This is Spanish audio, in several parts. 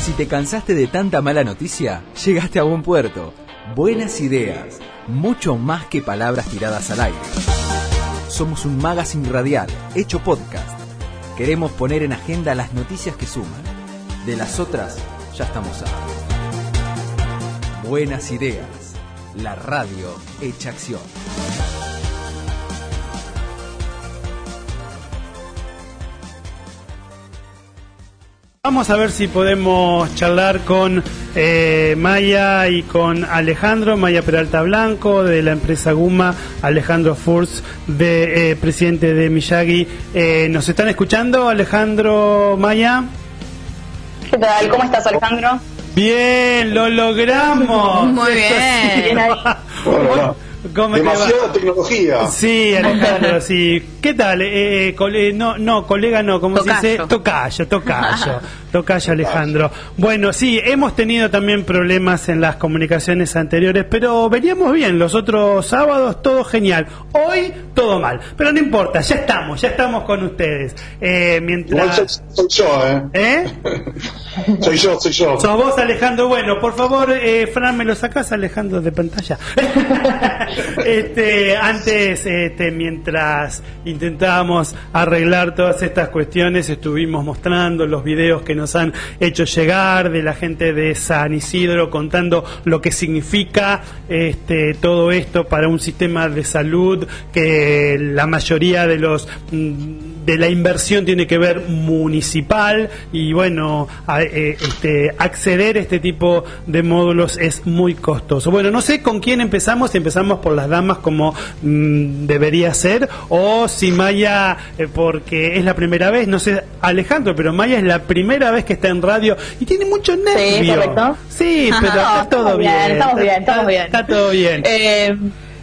Si te cansaste de tanta mala noticia, llegaste a buen puerto. Buenas ideas, mucho más que palabras tiradas al aire. Somos un magazine radial, hecho podcast. Queremos poner en agenda las noticias que suman. De las otras, ya estamos a. Buenas ideas, la radio hecha acción. Vamos a ver si podemos charlar con eh, Maya y con Alejandro, Maya Peralta Blanco de la empresa Guma, Alejandro Furs, de, eh, presidente de Miyagi. Eh, ¿Nos están escuchando, Alejandro, Maya? ¿Qué tal? ¿Cómo estás, Alejandro? Bien, lo logramos. Muy bien. Demasiada tecnología. Sí, Alejandro, sí. ¿Qué tal? Eh, eh, cole- no, no, colega no, ¿cómo se dice? Tocayo, tocayo, tocayo Alejandro. Bueno, sí, hemos tenido también problemas en las comunicaciones anteriores, pero veníamos bien. Los otros sábados todo genial. Hoy todo mal, pero no importa, ya estamos, ya estamos con ustedes. Eh, Igual soy, mientras... soy yo, ¿eh? ¿Eh? Soy yo, soy yo. Sos vos, Alejandro. Bueno, por favor, eh, Fran, ¿me lo sacás, Alejandro, de pantalla? este, antes, este, mientras intentábamos arreglar todas estas cuestiones, estuvimos mostrando los videos que nos han hecho llegar de la gente de San Isidro contando lo que significa este, todo esto para un sistema de salud que la mayoría de los mm, de la inversión tiene que ver municipal y bueno a- eh, este, acceder a este tipo de módulos es muy costoso bueno no sé con quién empezamos si empezamos por las damas como mm, debería ser o si Maya eh, porque es la primera vez no sé Alejandro pero Maya es la primera vez que está en radio y tiene mucho nervio correcto. sí pero No, está todo bien, bien estamos bien, está- estamos bien. está todo bien Eh,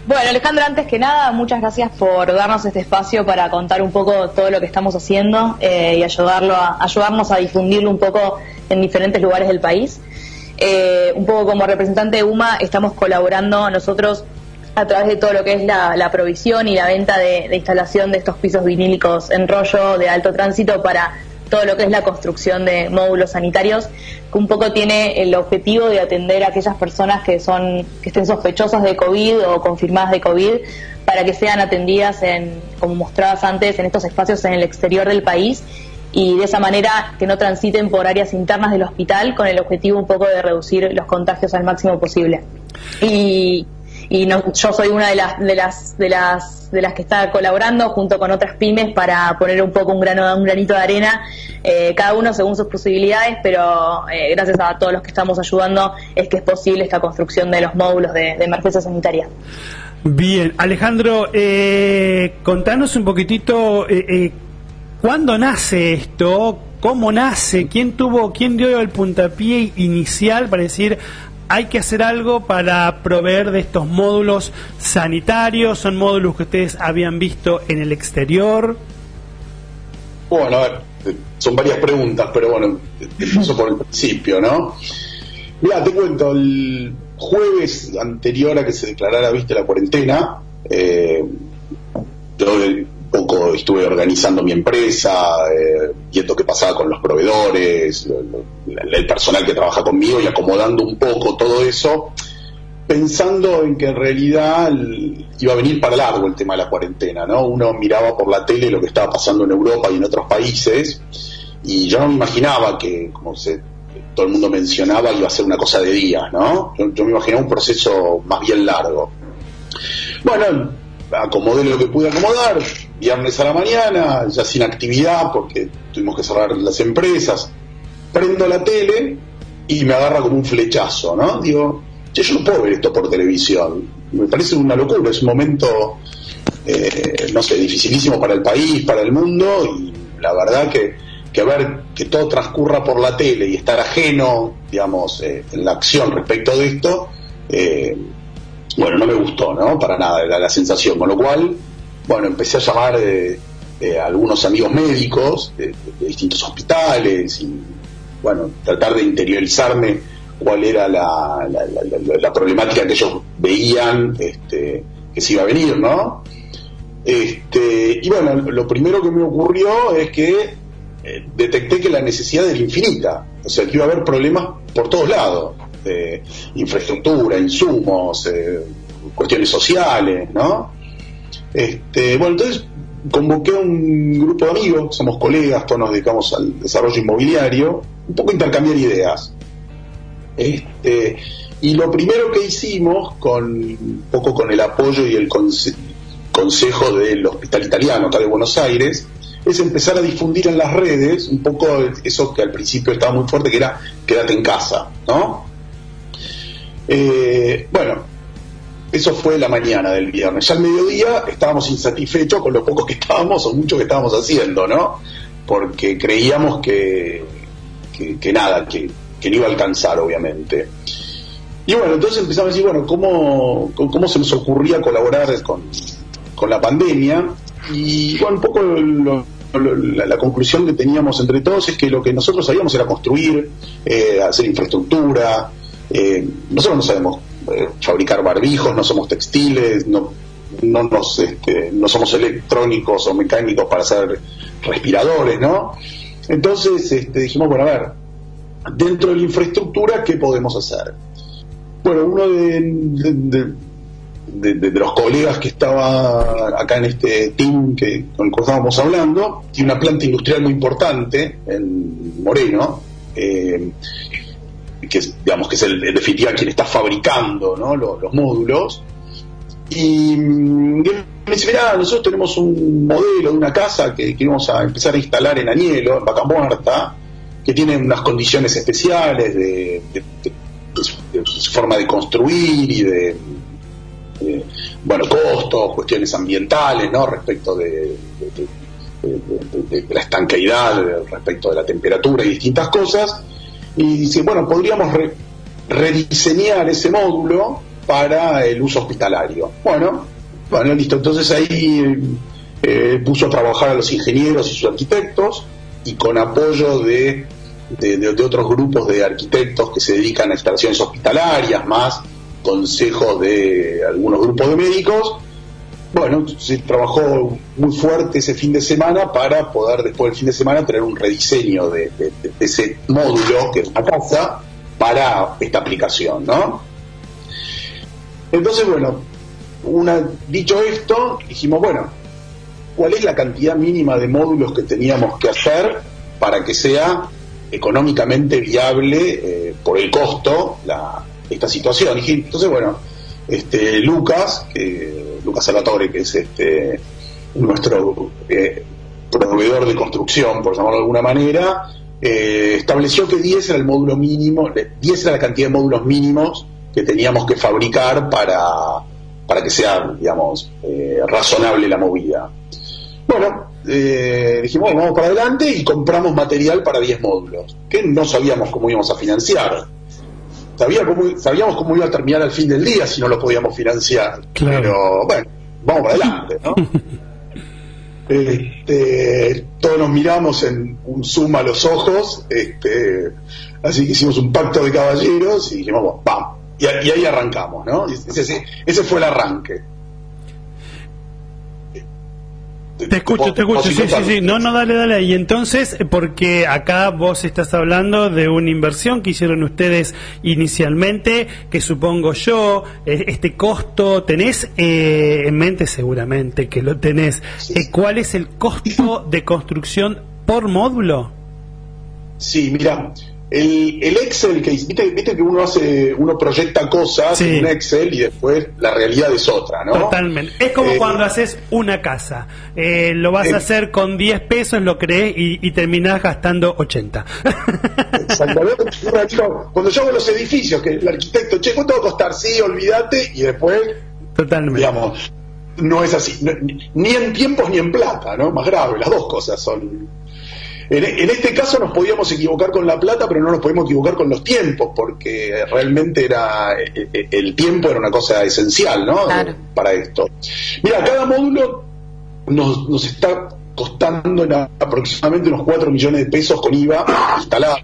bueno, Alejandro, antes que nada, muchas gracias por darnos este espacio para contar un poco todo lo que estamos haciendo eh, y ayudarlo a, ayudarnos a difundirlo un poco en diferentes lugares del país. Eh, un poco como representante de UMA, estamos colaborando nosotros a través de todo lo que es la, provisión y la venta de instalación de estos pisos vinílicos en rollo de alto tránsito para todo lo que es la construcción de módulos sanitarios, que un poco tiene el objetivo de atender a aquellas personas que son que estén sospechosas de COVID o confirmadas de COVID para que sean atendidas en como mostrabas antes en estos espacios en el exterior del país y de esa manera que no transiten por áreas internas del hospital con el objetivo un poco de reducir los contagios al máximo posible. Y y no- yo soy una de las de las de las de las que está colaborando junto con otras pymes para poner un poco un grano un granito de arena eh, cada uno según sus posibilidades pero eh, gracias a todos los que estamos ayudando es que es posible esta construcción de los módulos de, de emergencia sanitaria. Bien, Alejandro, eh, contanos un poquitito eh, eh, cuándo nace esto, cómo nace, quién tuvo, quién dio el puntapié inicial para decir hay que hacer algo para proveer de estos módulos sanitarios, son módulos que ustedes habían visto en el exterior. Bueno, a ver, son varias preguntas, pero bueno, empiezo por el principio, ¿no? Mira, te cuento, el jueves anterior a que se declarara, viste, la cuarentena, eh, yo poco estuve organizando mi empresa, eh, viendo qué pasaba con los proveedores, el personal que trabaja conmigo y acomodando un poco todo eso, pensando en que en realidad iba a venir para largo el tema de la cuarentena, ¿no? Uno miraba por la tele lo que estaba pasando en Europa y en otros países y yo no me imaginaba que, como se, todo el mundo mencionaba, iba a ser una cosa de días, ¿no? Yo, yo me imaginaba un proceso más bien largo. Bueno, acomodé lo que pude acomodar, viernes a la mañana, ya sin actividad porque tuvimos que cerrar las empresas, prendo la tele y me agarra como un flechazo, ¿no? Digo, che, yo no puedo ver esto por televisión, me parece una locura, es un momento, eh, no sé, dificilísimo para el país, para el mundo y la verdad que, que ver que todo transcurra por la tele y estar ajeno, digamos, eh, en la acción respecto de esto, eh, bueno, no me gustó, ¿no? Para nada, era la sensación. Con lo cual, bueno, empecé a llamar eh, eh, a algunos amigos médicos de, distintos hospitales y, bueno, tratar de interiorizarme cuál era la, la- la- la- problemática que ellos veían este, que se iba a venir, ¿no? Este, y bueno, lo primero que me ocurrió es que eh, detecté que la necesidad era infinita, o sea, que iba a haber problemas por todos lados, de infraestructura, insumos, eh, cuestiones sociales, ¿no? Este, bueno, entonces convoqué a un grupo de amigos, somos colegas, todos nos dedicamos al desarrollo inmobiliario, un poco intercambiar ideas. Este, y lo primero que hicimos, con un poco con el apoyo y el consejo del Hospital Italiano acá de Buenos Aires, es empezar a difundir en las redes un poco eso que al principio estaba muy fuerte, que era quédate en casa, ¿no? Eh, bueno, eso fue la mañana del viernes. Ya al mediodía estábamos insatisfechos con lo poco que estábamos o mucho que estábamos haciendo, ¿no? Porque creíamos que, que, nada, que, que, no iba a alcanzar, obviamente. Y bueno, entonces empezamos a decir, bueno, ¿cómo, cómo se nos ocurría colaborar con, con la pandemia? Y bueno, un poco la, conclusión que teníamos entre todos es que lo que nosotros sabíamos era construir, eh, hacer infraestructura. Eh, nosotros no sabemos eh, fabricar barbijos, no somos textiles, no, no, nos, este, no somos electrónicos o mecánicos para hacer respiradores, ¿no? Entonces este, dijimos, bueno, a ver, dentro de la infraestructura, ¿qué podemos hacer? Bueno, uno de, los colegas que estaba acá en este team que, con el que estábamos hablando, tiene una planta industrial muy importante en Moreno, eh, que es, digamos que es el, en definitiva quien está fabricando los, módulos. Y, mm, me dice, mira, nosotros tenemos un modelo de una casa que, queremos a empezar a instalar en Añelo, en Vaca Muerta, que tiene unas condiciones especiales de, su forma de construir y de, bueno, costos, cuestiones ambientales, ¿no? Respecto de, la estanqueidad, respecto de la temperatura y distintas cosas y dice, bueno, podríamos rediseñar ese módulo para el uso hospitalario. Bueno, bueno, listo. Entonces ahí eh, puso a trabajar a los ingenieros y sus arquitectos y con apoyo de, de, otros grupos de arquitectos que se dedican a instalaciones hospitalarias, más consejos de algunos grupos de médicos, bueno, se trabajó muy fuerte ese fin de semana para poder después del fin de semana tener un rediseño de, ese módulo, que es una casa, para esta aplicación, ¿no? Entonces, bueno, una, dicho esto, dijimos, bueno, ¿cuál es la cantidad mínima de módulos que teníamos que hacer para que sea económicamente viable eh, por el costo esta situación? Y entonces, bueno, este, Lucas, que, Lucas Salvatore, que es este, nuestro eh, proveedor de construcción, por llamarlo de alguna manera, eh, estableció que 10 era el módulo mínimo, 10 era la cantidad de módulos mínimos que teníamos que fabricar para, para que sea, digamos, eh, razonable la movida. Bueno, dijimos, vamos para adelante y compramos material para 10 módulos, que no sabíamos cómo íbamos a financiar sabíamos cómo iba a terminar al fin del día si no lo podíamos financiar. Pero bueno, vamos para adelante, ¿no? Este, todos nos miramos en un zoom a los ojos, este, así que hicimos un pacto de caballeros y dijimos, vamos, y, ahí arrancamos, ¿no? ese fue el arranque. Te escucho, te escucho, sí, sí, sí. No, no, dale, dale. Y entonces, porque acá vos estás hablando de una inversión que hicieron ustedes inicialmente, que supongo yo, eh, este costo, tenés eh, en mente seguramente que lo tenés. Eh, ¿Cuál es el costo de construcción por módulo? Sí, mira, el, el, Excel que ¿viste, viste que uno hace uno proyecta cosas en un Excel y después la realidad es otra no totalmente. Es como eh, cuando haces una casa. Eh, lo vas a hacer con 10 pesos lo crees y, y terminás gastando 80 exactamente. Cuando yo hago los edificios que el arquitecto che ¿cuánto va a costar? sí olvídate y después totalmente. digamos no es así. Ni en tiempos ni en plata no más grave las dos cosas son en, este caso nos podíamos equivocar con la plata, pero no nos podíamos equivocar con los tiempos, porque realmente era eh, eh, el tiempo era una cosa esencial, ¿no? Para esto. Mira, cada módulo nos, nos está costando aproximadamente unos 4 millones de pesos con IVA instalado.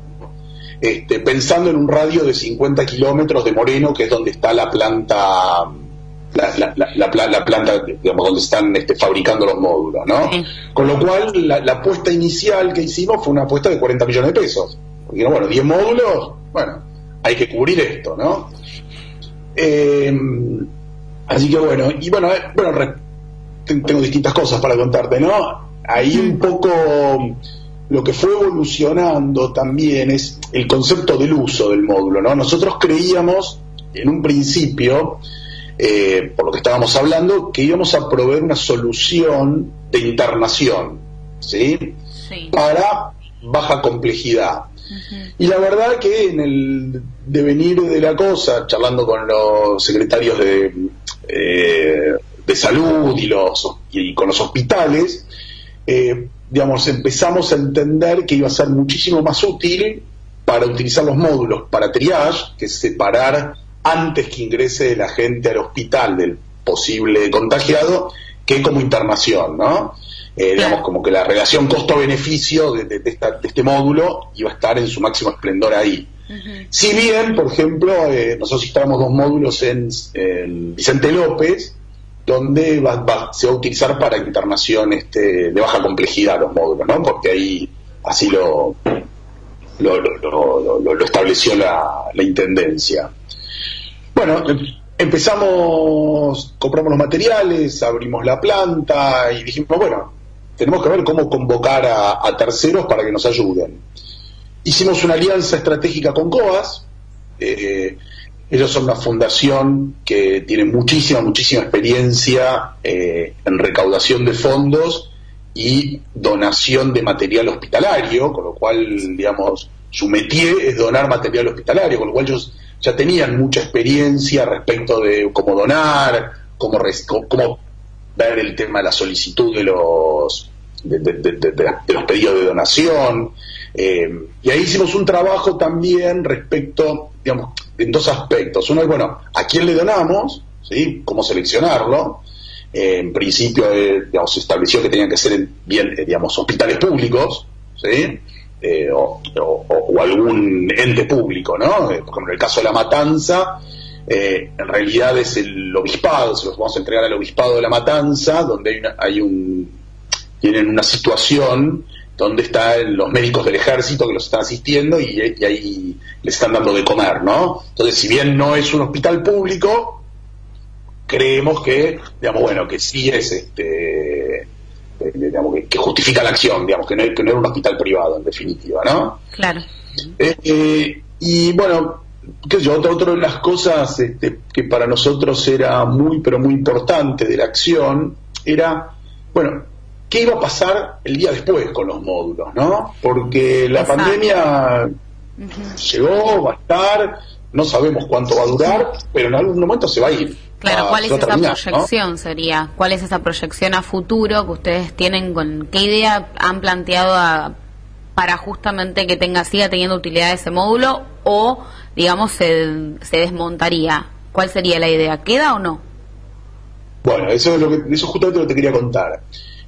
Este, pensando en un radio de 50 kilómetros de Moreno, que es donde está la planta la, la, planta digamos, donde están este, fabricando los módulos, ¿no? Con lo cual, la, apuesta inicial que hicimos fue una apuesta de 40 millones de pesos. Porque, bueno, 10 módulos, bueno, hay que cubrir esto, ¿no? Eh, así que bueno, y bueno, eh, bueno, tengo distintas cosas para contarte, ¿no? Ahí un poco lo que fue evolucionando también es el concepto del uso del módulo, ¿no? Nosotros creíamos en un principio eh, por lo que estábamos hablando, que íbamos a proveer una solución de internación, ¿sí? Para baja complejidad. Y la verdad que en el devenir de la cosa, charlando con los secretarios de, eh, de salud y, los, y con los hospitales, eh, digamos, empezamos a entender que iba a ser muchísimo más útil para utilizar los módulos para triage, que es separar antes que ingrese la gente al hospital del posible contagiado que como internación, ¿no? Eh, digamos, como que la relación costo-beneficio de, este módulo iba a estar en su máximo esplendor ahí. Si bien, por ejemplo, eh, nosotros instalamos dos módulos en, Vicente López, donde se va a utilizar para internación este, de baja complejidad los módulos, ¿no? Porque ahí así lo, lo, estableció la, la Intendencia. Bueno, empezamos, compramos los materiales, abrimos la planta y dijimos, bueno, tenemos que ver cómo convocar a, terceros para que nos ayuden. Hicimos una alianza estratégica con COAS. Eh, ellos son una fundación que tiene muchísima, muchísima experiencia eh, en recaudación de fondos y donación de material hospitalario, con lo cual, digamos, su métier es donar material hospitalario, con lo cual ellos ya tenían mucha experiencia respecto de cómo donar, cómo, ver el tema de la solicitud de los, de, los pedidos de donación. Eh, y ahí hicimos un trabajo también respecto, digamos, en dos aspectos. Uno es, bueno, ¿a quién le donamos? ¿Sí? ¿Cómo seleccionarlo? Eh, en principio, eh, digamos, se estableció que tenían que ser bien, digamos, hospitales públicos, ¿sí? Eh, o, algún ente público, ¿no? Eh, ejemplo, en el caso de la matanza, eh, en realidad es el obispado, se los vamos a entregar al obispado de la matanza, donde hay, un, tienen una situación donde están los médicos del ejército que los están asistiendo y, y ahí les están dando de comer, ¿no? Entonces, si bien no es un hospital público, creemos que, digamos, bueno, que sí es este que, justifica la acción, digamos, que no, que no era un hospital privado, en definitiva, ¿no? Claro. Eh, eh, y bueno, qué sé yo, otra, de las cosas este, que para nosotros era muy, pero muy importante de la acción era, bueno, ¿qué iba a pasar el día después con los módulos, no? Porque la pandemia llegó, va a estar, no sabemos cuánto va a durar, pero en algún momento se va a ir. Claro, ¿cuál es esa proyección sería? ¿Cuál es esa proyección a futuro que ustedes tienen con qué idea han planteado para justamente que tenga siga teniendo utilidad ese módulo o digamos se, se desmontaría? ¿Cuál sería la idea? ¿Queda o no? Bueno, eso es lo que eso justamente lo que te quería contar.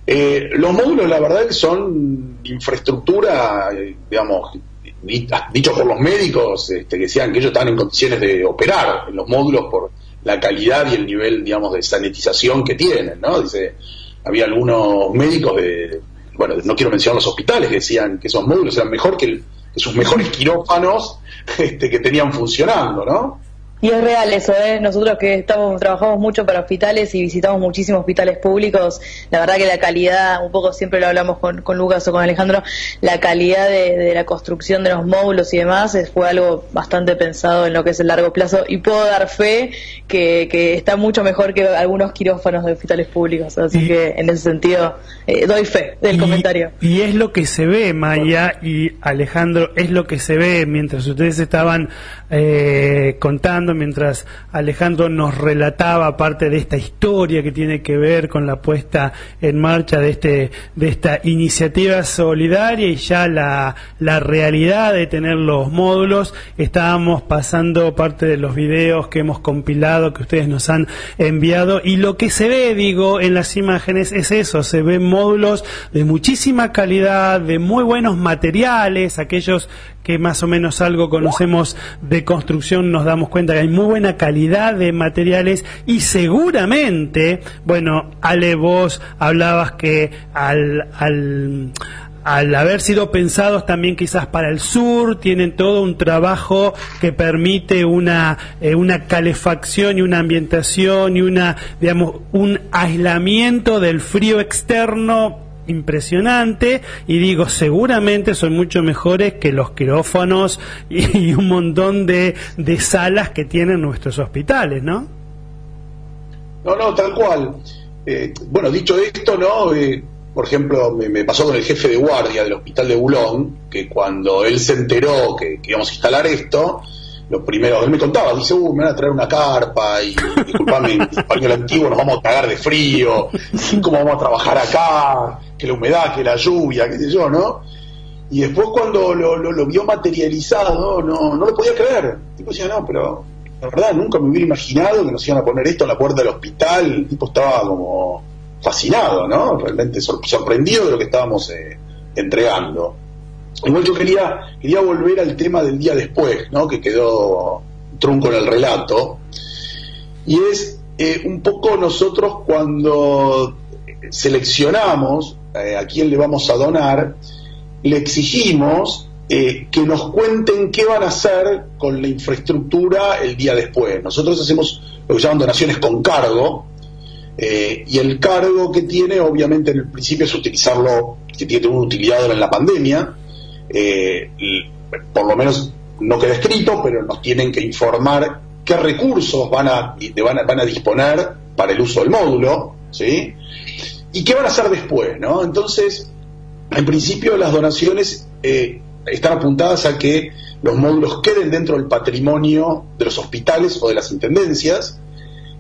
Eh, los módulos, la verdad, que son infraestructura, eh, digamos, dicho por los médicos, este, que decían que ellos estaban en condiciones de operar en los módulos por la calidad y el nivel, digamos, de sanitización que tienen, ¿no? Dice, había algunos médicos de, bueno, no quiero mencionar los hospitales, que decían que esos módulos eran mejor que, que sus mejores quirófanos este, que tenían funcionando, ¿no? Y es real eso, ¿eh? Nosotros que estamos trabajamos mucho para hospitales y visitamos muchísimos hospitales públicos, la verdad que la calidad, un poco siempre lo hablamos con, con Lucas o con Alejandro, la calidad de, la construcción de los módulos y demás fue algo bastante pensado en lo que es el largo plazo y puedo dar fe que, que está mucho mejor que algunos quirófanos de hospitales públicos, así que en ese sentido eh, doy fe del comentario. Y es lo que se ve, Maya y Alejandro, es lo que se ve mientras ustedes estaban eh, contando mientras Alejandro nos relataba parte de esta historia que tiene que ver con la puesta en marcha de, este, de esta iniciativa solidaria y ya la, la realidad de tener los módulos. Estábamos pasando parte de los videos que hemos compilado, que ustedes nos han enviado, y lo que se ve, digo, en las imágenes es eso, se ven módulos de muchísima calidad, de muy buenos materiales, aquellos que más o menos algo conocemos de construcción nos damos cuenta que hay muy buena calidad de materiales y seguramente, bueno, Ale, vos hablabas que al, al al haber sido pensados también quizás para el sur, tienen todo un trabajo que permite una, eh, una calefacción y una ambientación y una, digamos, un aislamiento del frío externo impresionante y digo seguramente son mucho mejores que los quirófanos y, un montón de, de, salas que tienen nuestros hospitales, ¿no? No, no, tal cual. Eh, bueno, dicho esto, ¿no? Eh, por ejemplo, me, pasó con el jefe de guardia del hospital de Bulón, que cuando él se enteró que, íbamos a instalar esto, lo primero, él me contaba, dice, uh, me van a traer una carpa y, disculpame, en español antiguo nos vamos a cagar de frío, cómo vamos a trabajar acá, que la humedad, que la lluvia, qué sé yo, ¿no? Y después cuando lo, vio materializado, no, no lo podía creer. El tipo decía, no, pero la verdad nunca me hubiera imaginado que nos iban a poner esto en la puerta del hospital. El tipo estaba como fascinado, ¿no? Realmente sorprendido de lo que estábamos eh, entregando. Igual yo quería, quería volver al tema del día después, ¿no? Que quedó trunco en el relato. Y es eh, un poco nosotros cuando seleccionamos eh, a quién le vamos a donar, le exigimos que nos cuenten qué van a hacer con la infraestructura el día después. Nosotros hacemos lo que llaman donaciones con cargo, eh, y el cargo que tiene, obviamente, en el principio es utilizarlo, que tiene una utilidad en la pandemia. Eh, por lo menos no queda escrito, pero nos tienen que informar qué recursos van a, van a, disponer para el uso del módulo, ¿sí? Y qué van a hacer después, ¿no? Entonces, en principio las donaciones eh, están apuntadas a que los módulos queden dentro del patrimonio de los hospitales o de las intendencias,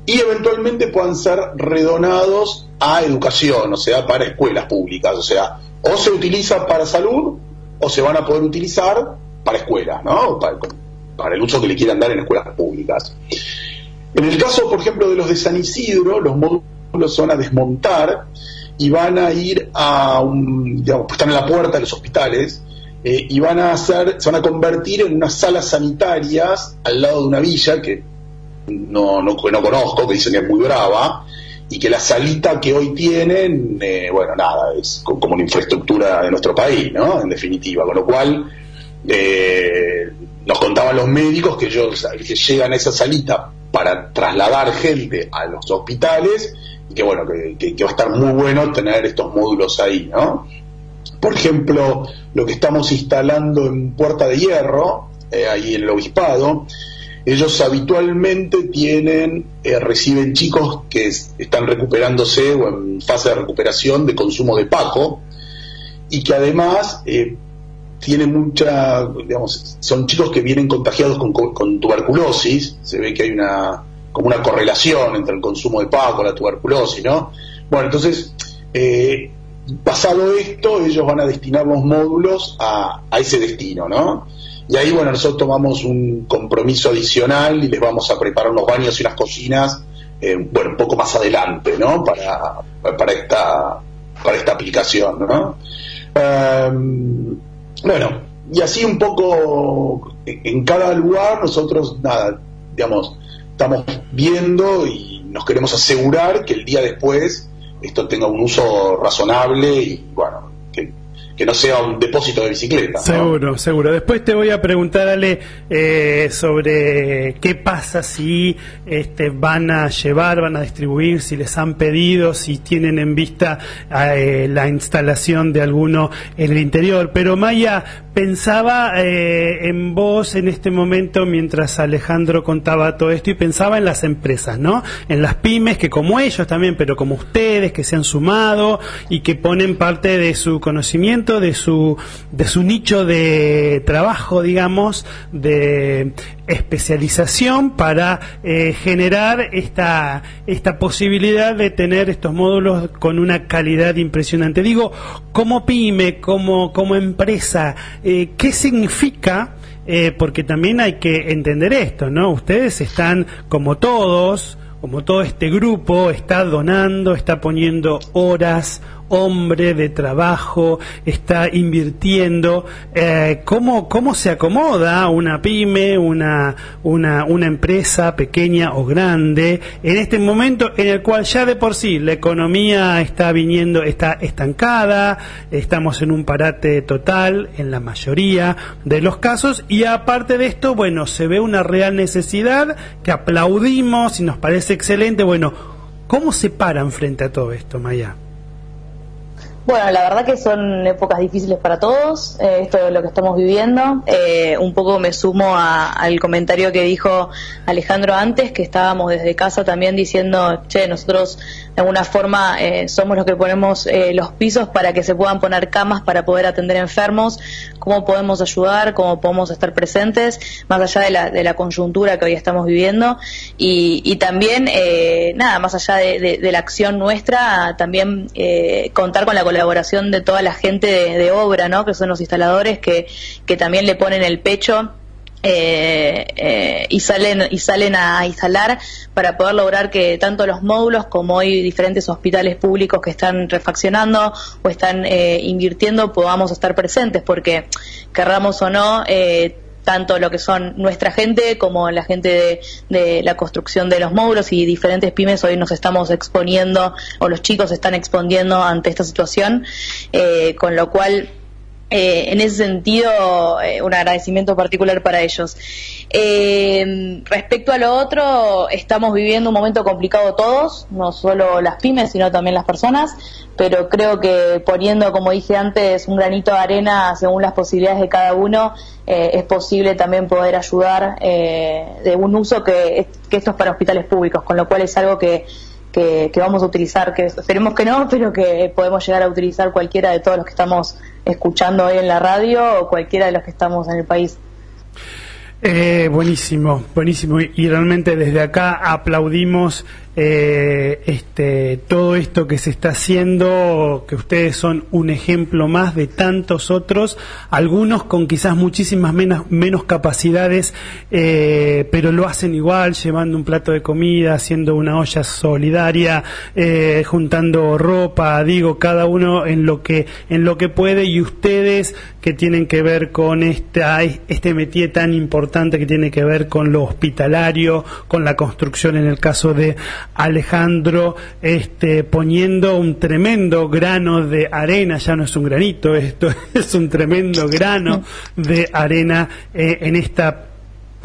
y eventualmente puedan ser redonados a educación, o sea, para escuelas públicas. O sea, o se utiliza para salud o se van a poder utilizar para escuelas, ¿no? Para, el uso que le quieran dar en escuelas públicas. En el caso, por ejemplo, de los de San Isidro, los módulos van a desmontar y van a ir a un, digamos, están en la puerta de los hospitales eh, y van a hacer, se van a convertir en unas salas sanitarias al lado de una villa que no, no, no conozco, que dicen que es muy brava, y que la salita que hoy tienen, eh, bueno, nada, es como una infraestructura de nuestro país, ¿no? En definitiva, con lo cual eh, nos contaban los médicos que ellos que llegan a esa salita para trasladar gente a los hospitales y que bueno, que, va a estar muy bueno tener estos módulos ahí, ¿no? Por ejemplo, lo que estamos instalando en Puerta de Hierro, eh, ahí en el Obispado, ellos habitualmente tienen, eh, reciben chicos que están recuperándose o en fase de recuperación de consumo de Paco y que además eh, tienen mucha, digamos, son chicos que vienen contagiados con, tuberculosis, se ve que hay una como una correlación entre el consumo de Paco y la tuberculosis, ¿no? Bueno, entonces, eh, pasado esto, ellos van a destinar los módulos a, a ese destino, ¿no? Y ahí, bueno, nosotros tomamos un compromiso adicional y les vamos a preparar unos baños y unas cocinas, eh, bueno, un poco más adelante, ¿no? Para, para, esta, para esta aplicación, ¿no? Em, bueno, y así un poco en cada lugar nosotros, nada, digamos, estamos viendo y nos queremos asegurar que el día después esto tenga un uso razonable y, bueno, que no sea un depósito de bicicleta. Seguro, seguro. Después te voy a preguntar, Ale, eh, sobre qué pasa si este, van a llevar, van a distribuir, si les han pedido, si tienen en vista eh, la instalación de alguno en el interior. Pero Maya, pensaba eh, en vos en este momento mientras Alejandro contaba todo esto y pensaba en las empresas, ¿no? En las pymes que como ellos también, pero como ustedes, que se han sumado y que ponen parte de su conocimiento de su, de su nicho de trabajo, digamos, de especialización para eh, generar esta, esta posibilidad de tener estos módulos con una calidad impresionante. Digo, como pyme, como, como empresa, eh, ¿qué significa? Eh, porque también hay que entender esto, ¿no? Ustedes están, como todos, como todo este grupo, está donando, está poniendo horas, hombre de trabajo está invirtiendo. Eh, ¿cómo, ¿Cómo se acomoda una pyme, una, una, una empresa pequeña o grande en este momento en el cual ya de por sí la economía está viniendo, está estancada, estamos en un parate total en la mayoría de los casos y aparte de esto, bueno, se ve una real necesidad que aplaudimos y nos parece excelente. Bueno, ¿cómo se paran frente a todo esto, Maya? Bueno, la verdad que son épocas difíciles para todos, eh, esto es lo que estamos viviendo. Eh, un poco me sumo al comentario que dijo Alejandro antes, que estábamos desde casa también diciendo, che, nosotros de alguna forma eh, somos los que ponemos los pisos para que se puedan poner camas para poder atender enfermos, cómo podemos ayudar, cómo podemos estar presentes, más allá de la, de la coyuntura que hoy estamos viviendo. Y, también, nada, más allá de, la acción nuestra, también contar con la colaboración de toda la gente de, obra, ¿no? que son los instaladores que, que también le ponen el pecho eh, eh, y salen y salen a instalar para poder lograr que tanto los módulos como hoy diferentes hospitales públicos que están refaccionando o están eh, invirtiendo podamos estar presentes porque querramos o no tanto lo que son nuestra gente como la gente de, la construcción de los módulos y diferentes pymes hoy nos estamos exponiendo o los chicos están exponiendo ante esta situación, eh, con lo cual eh, en ese sentido, eh, un agradecimiento particular para ellos. Eh, respecto a lo otro, estamos viviendo un momento complicado todos, no solo las pymes, sino también las personas, pero creo que poniendo, como dije antes, un granito de arena según las posibilidades de cada uno, es posible también poder ayudar de un uso que, que esto es para hospitales públicos, con lo cual es algo que que, vamos a utilizar, que esperemos que no, pero que podemos llegar a utilizar cualquiera de todos los que estamos escuchando hoy en la radio o cualquiera de los que estamos en el país. Eh, buenísimo, buenísimo. Y realmente desde acá aplaudimos eh, este, todo esto que se está haciendo, que ustedes son un ejemplo más de tantos otros, algunos con quizás muchísimas menos, menos capacidades, eh, pero lo hacen igual, llevando un plato de comida, haciendo una olla solidaria, eh, juntando ropa, digo, cada uno en lo que, en lo que puede y ustedes que tienen que ver con esta, este métier tan importante que tiene que ver con lo hospitalario, con la construcción en el caso de Alejandro este, poniendo un tremendo grano de arena, ya no es un granito, esto es un tremendo grano de arena eh, en esta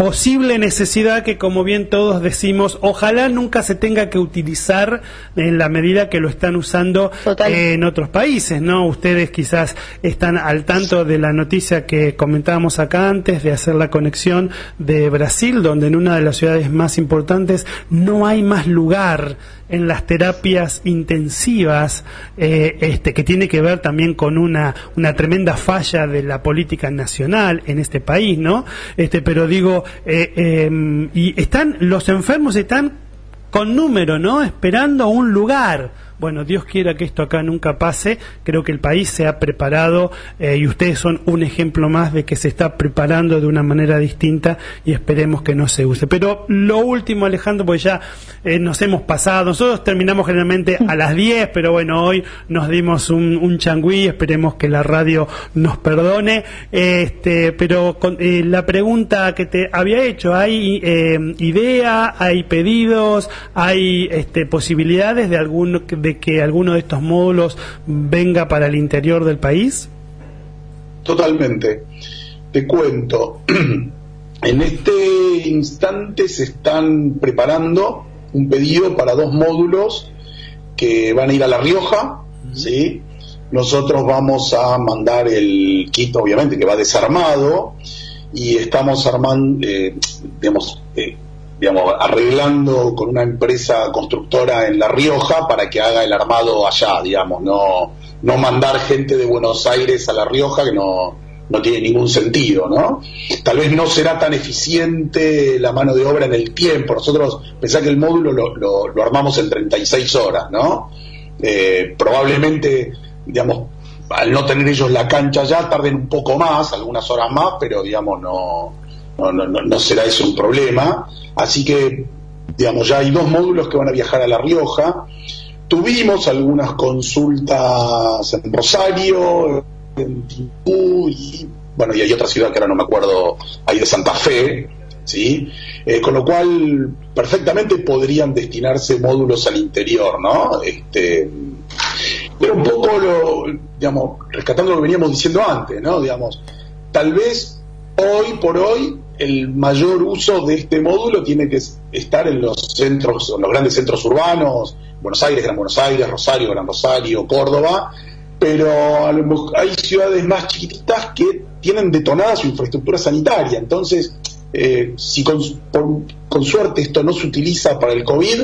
posible necesidad que, como bien todos decimos, ojalá nunca se tenga que utilizar en la medida que lo están usando en otros países, ¿no? Ustedes quizás están al tanto de la noticia que comentábamos acá antes de hacer la conexión de Brasil, donde en una de las ciudades más importantes no hay más lugar en las terapias intensivas, eh, este, que tiene que ver también con una, una tremenda falla de la política nacional en este país, ¿no? Este, pero digo, eh, em, y están, los enfermos están con número, ¿no? Esperando un lugar bueno, Dios quiera que esto acá nunca pase. Creo que el país se ha preparado eh, y ustedes son un ejemplo más de que se está preparando de una manera distinta y esperemos que no se use. Pero lo último, Alejandro, pues ya eh, nos hemos pasado. Nosotros terminamos generalmente a las 10, pero bueno, hoy nos dimos un, changüí. Esperemos que la radio nos perdone. Este, pero con, eh, la pregunta que te había hecho, ¿hay idea, hay pedidos, hay este, posibilidades de algún de que alguno de estos módulos venga para el interior del país? Totalmente. Te cuento. En este instante se están preparando un pedido para dos módulos que van a ir a La Rioja, ¿sí? Nosotros vamos a mandar el kit, obviamente, que va desarmado, y estamos armando, eh, digamos, eh, digamos, arreglando con una empresa constructora en La Rioja para que haga el armado allá, digamos, no, no mandar gente de Buenos Aires a La Rioja que no, no tiene ningún sentido, ¿no? Tal vez no será tan eficiente la mano de obra en el tiempo. Nosotros pensá que el módulo lo, lo, armamos en 36 horas, ¿no? Eh, probablemente, digamos, al no tener ellos la cancha ya, tarden un poco más, algunas horas más, pero digamos, no, no, no, no será eso un problema. Así que, digamos, ya hay dos módulos que van a viajar a La Rioja. tuvimos algunas consultas en Rosario, en Timbú y bueno, y hay otra ciudad que ahora no me acuerdo, ahí de Santa Fe, ¿sí? Eh, con lo cual perfectamente podrían destinarse módulos al interior, ¿no? Este, pero un poco lo, digamos, rescatando lo que veníamos diciendo antes, ¿no? Digamos, tal vez hoy por hoy el mayor uso de este módulo tiene que estar en los centros, en los grandes centros urbanos, Buenos Aires, Gran Buenos Aires, Rosario, Gran Rosario, Córdoba, pero hay ciudades más chiquititas que tienen detonada su infraestructura sanitaria. Entonces, eh, si con, suerte esto no se utiliza para el COVID,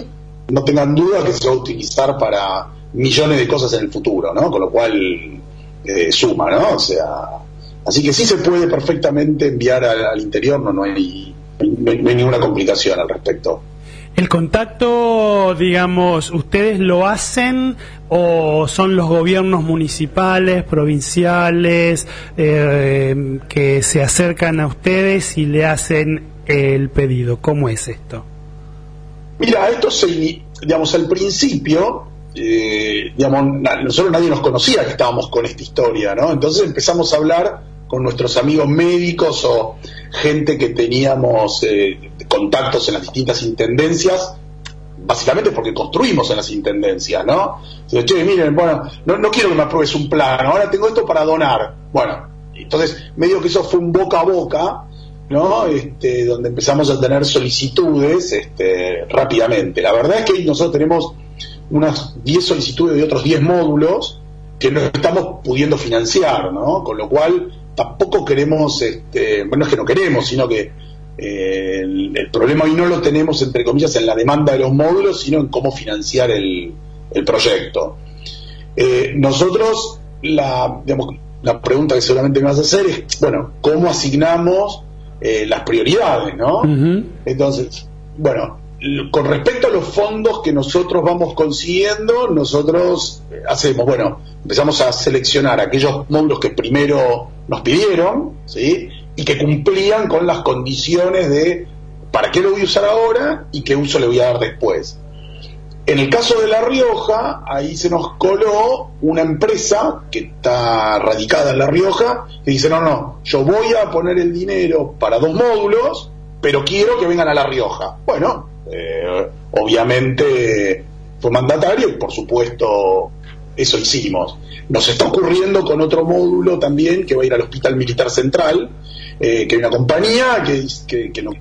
no tengan duda que se va a utilizar para millones de cosas en el futuro, ¿no? Con lo cual eh, suma, ¿no? O sea, así que sí se puede perfectamente enviar al, interior, no, no, hay, no hay ninguna complicación al respecto. ¿El contacto, digamos, ustedes lo hacen o son los gobiernos municipales, provinciales, eh, que se acercan a ustedes y le hacen el pedido? ¿Cómo es esto? Mira, esto se, digamos, al principio, eh, digamos, nosotros nadie nos conocía que estábamos con esta historia, ¿no? Entonces empezamos a hablar con nuestros amigos médicos o gente que teníamos eh, contactos en las distintas intendencias, básicamente porque construimos en las intendencias, ¿no? che, miren, bueno, no, no quiero que me apruebes un plan, ahora tengo esto para donar. Bueno, entonces medio que eso fue un boca a boca, ¿no? Este, donde empezamos a tener solicitudes este, rápidamente. La verdad es que nosotros tenemos unas 10 solicitudes de otros 10 módulos que no estamos pudiendo financiar, ¿no? Con lo cual tampoco queremos, este, bueno, es que no queremos, sino que eh, el, problema hoy no lo tenemos, entre comillas, en la demanda de los módulos, sino en cómo financiar el, proyecto. Eh, nosotros, la, digamos, la pregunta que seguramente me vas a hacer es, bueno, ¿cómo asignamos eh, las prioridades, no? Entonces, bueno, con respecto a los fondos que nosotros vamos consiguiendo, nosotros hacemos, bueno, empezamos a seleccionar aquellos módulos que primero nos pidieron. Y que cumplían con las condiciones de para qué lo voy a usar ahora y qué uso le voy a dar después. En el caso de La Rioja, ahí se nos coló una empresa que está radicada en La Rioja, que dice, no, no, yo voy a poner el dinero para dos módulos, pero quiero que vengan a La Rioja. Bueno, eh, obviamente fue mandatario y por supuesto eso hicimos. Nos está ocurriendo con otro módulo también que va a ir al Hospital Militar Central, eh, que hay una compañía que, que, no,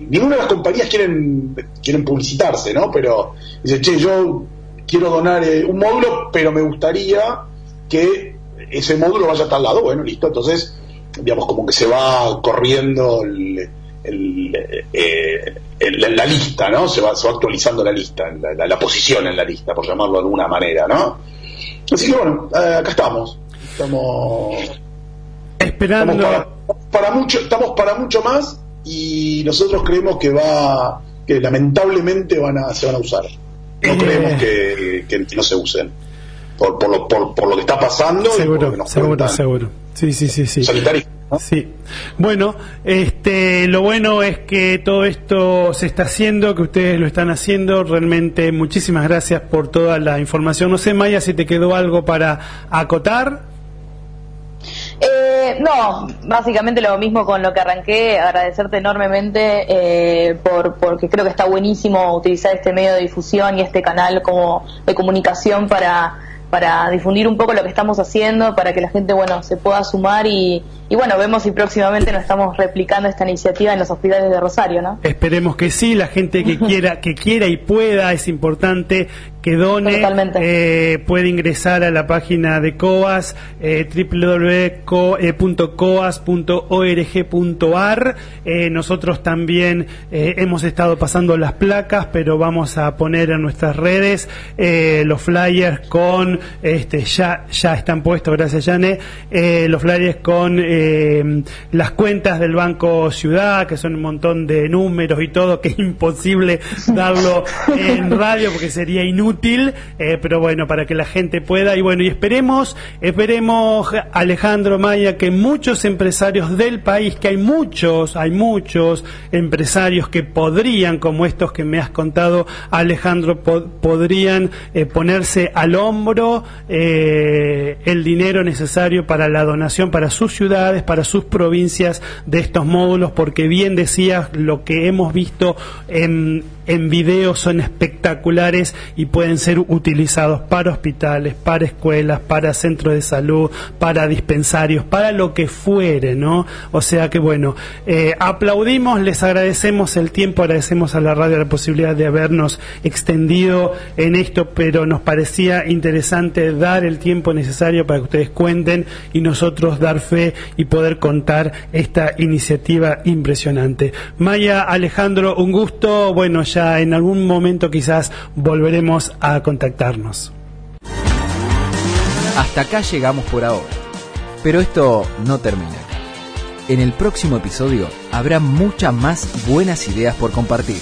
ninguna de las compañías quieren, quieren publicitarse, ¿no? Pero dice, che, yo quiero donar eh, un módulo, pero me gustaría que ese módulo vaya a tal lado. Bueno, listo, entonces, digamos, como que se va corriendo el, la lista, ¿no? Se va, se va actualizando la lista, la, la, posición en la lista, por llamarlo de alguna manera, ¿no? Así que bueno, eh, acá estamos. Estamos esperando. para, mucho, estamos para mucho más y nosotros creemos que va, que lamentablemente van a, se van a usar. No eh. creemos que, que, no se usen. Por, por, lo, por, por lo que está pasando. Seguro, seguro, seguro. Sí, sí, sí, sí. Sí. Bueno, este, lo bueno es que todo esto se está haciendo, que ustedes lo están haciendo. Realmente muchísimas gracias por toda la información. No sé, Maya, si te quedó algo para acotar. Eh, no, básicamente lo mismo con lo que arranqué, agradecerte enormemente eh, por, porque creo que está buenísimo utilizar este medio de difusión y este canal como de comunicación para para difundir un poco lo que estamos haciendo, para que la gente, bueno, se pueda sumar y, y bueno, vemos si próximamente nos estamos replicando esta iniciativa en los hospitales de Rosario, ¿no? Esperemos que sí, la gente que quiera, que quiera y pueda, es importante que done, eh, puede ingresar a la página de COAS, eh, www.coas.org.ar. Eh, nosotros también eh, hemos estado pasando las placas, pero vamos a poner en nuestras redes eh, los flyers con, este, ya, ya están puestos, gracias Yane, los flyers con las cuentas del Banco Ciudad, que son un montón de números y todo, que es imposible darlo en radio porque sería inútil útil, eh, pero bueno, para que la gente pueda. Y bueno, y esperemos, esperemos, Alejandro Maya, que muchos empresarios del país, que hay muchos, hay muchos empresarios que podrían, como estos que me has contado, Alejandro, podrían eh, ponerse al hombro eh, el dinero necesario para la donación para sus ciudades, para sus provincias de estos módulos, porque bien decías lo que hemos visto en en video son espectaculares y pueden ser utilizados para hospitales, para escuelas, para centros de salud, para dispensarios, para lo que fuere, ¿no? O sea que bueno, eh, aplaudimos, les agradecemos el tiempo, agradecemos a la radio la posibilidad de habernos extendido en esto, pero nos parecía interesante dar el tiempo necesario para que ustedes cuenten y nosotros dar fe y poder contar esta iniciativa impresionante. Maya, Alejandro, un gusto, bueno, ya en algún momento quizás volveremos a contactarnos. Hasta acá llegamos por ahora. Pero esto no termina. En el próximo episodio habrá muchas más buenas ideas por compartir.